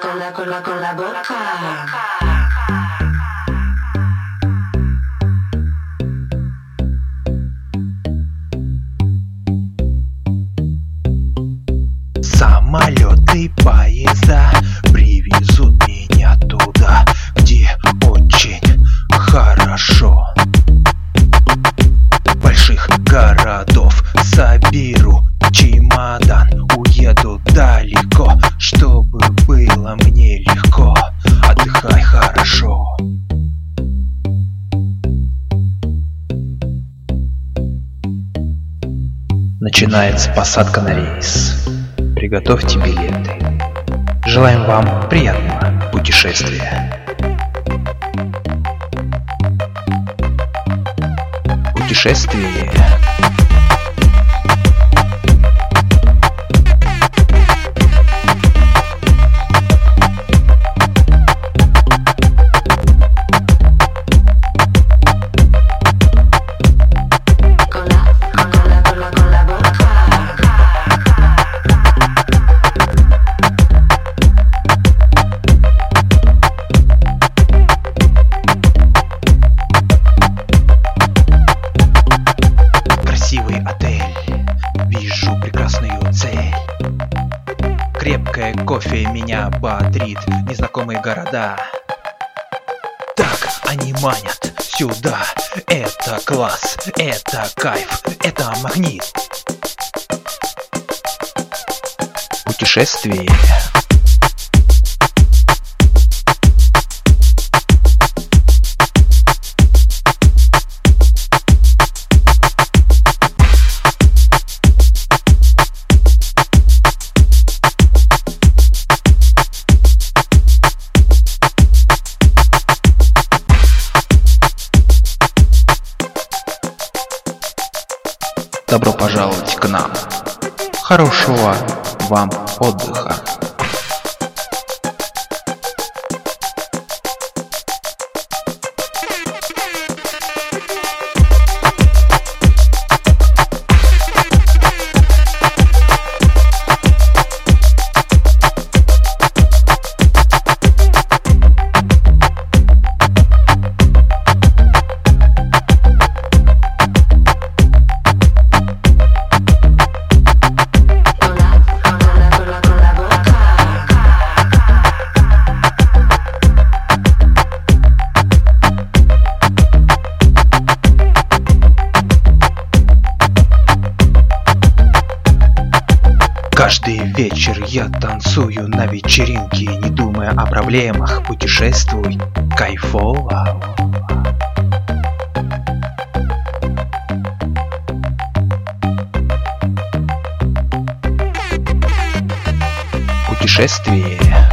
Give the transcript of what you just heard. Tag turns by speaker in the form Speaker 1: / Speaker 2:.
Speaker 1: con la, con la, con la boca.
Speaker 2: Самолеты, поезда было мне легко. Отдыхай хорошо. Начинается посадка на рейс. Приготовьте билеты. Желаем вам приятного путешествия. Путешествие кофе меня бодрит, незнакомые города. Так они манят сюда. Это класс, это кайф, это магнит. Путешествие. Добро пожаловать к нам. Хорошего вам отдыха. Я танцую на вечеринке, не думая о проблемах, путешествуй кайфово. Путешествие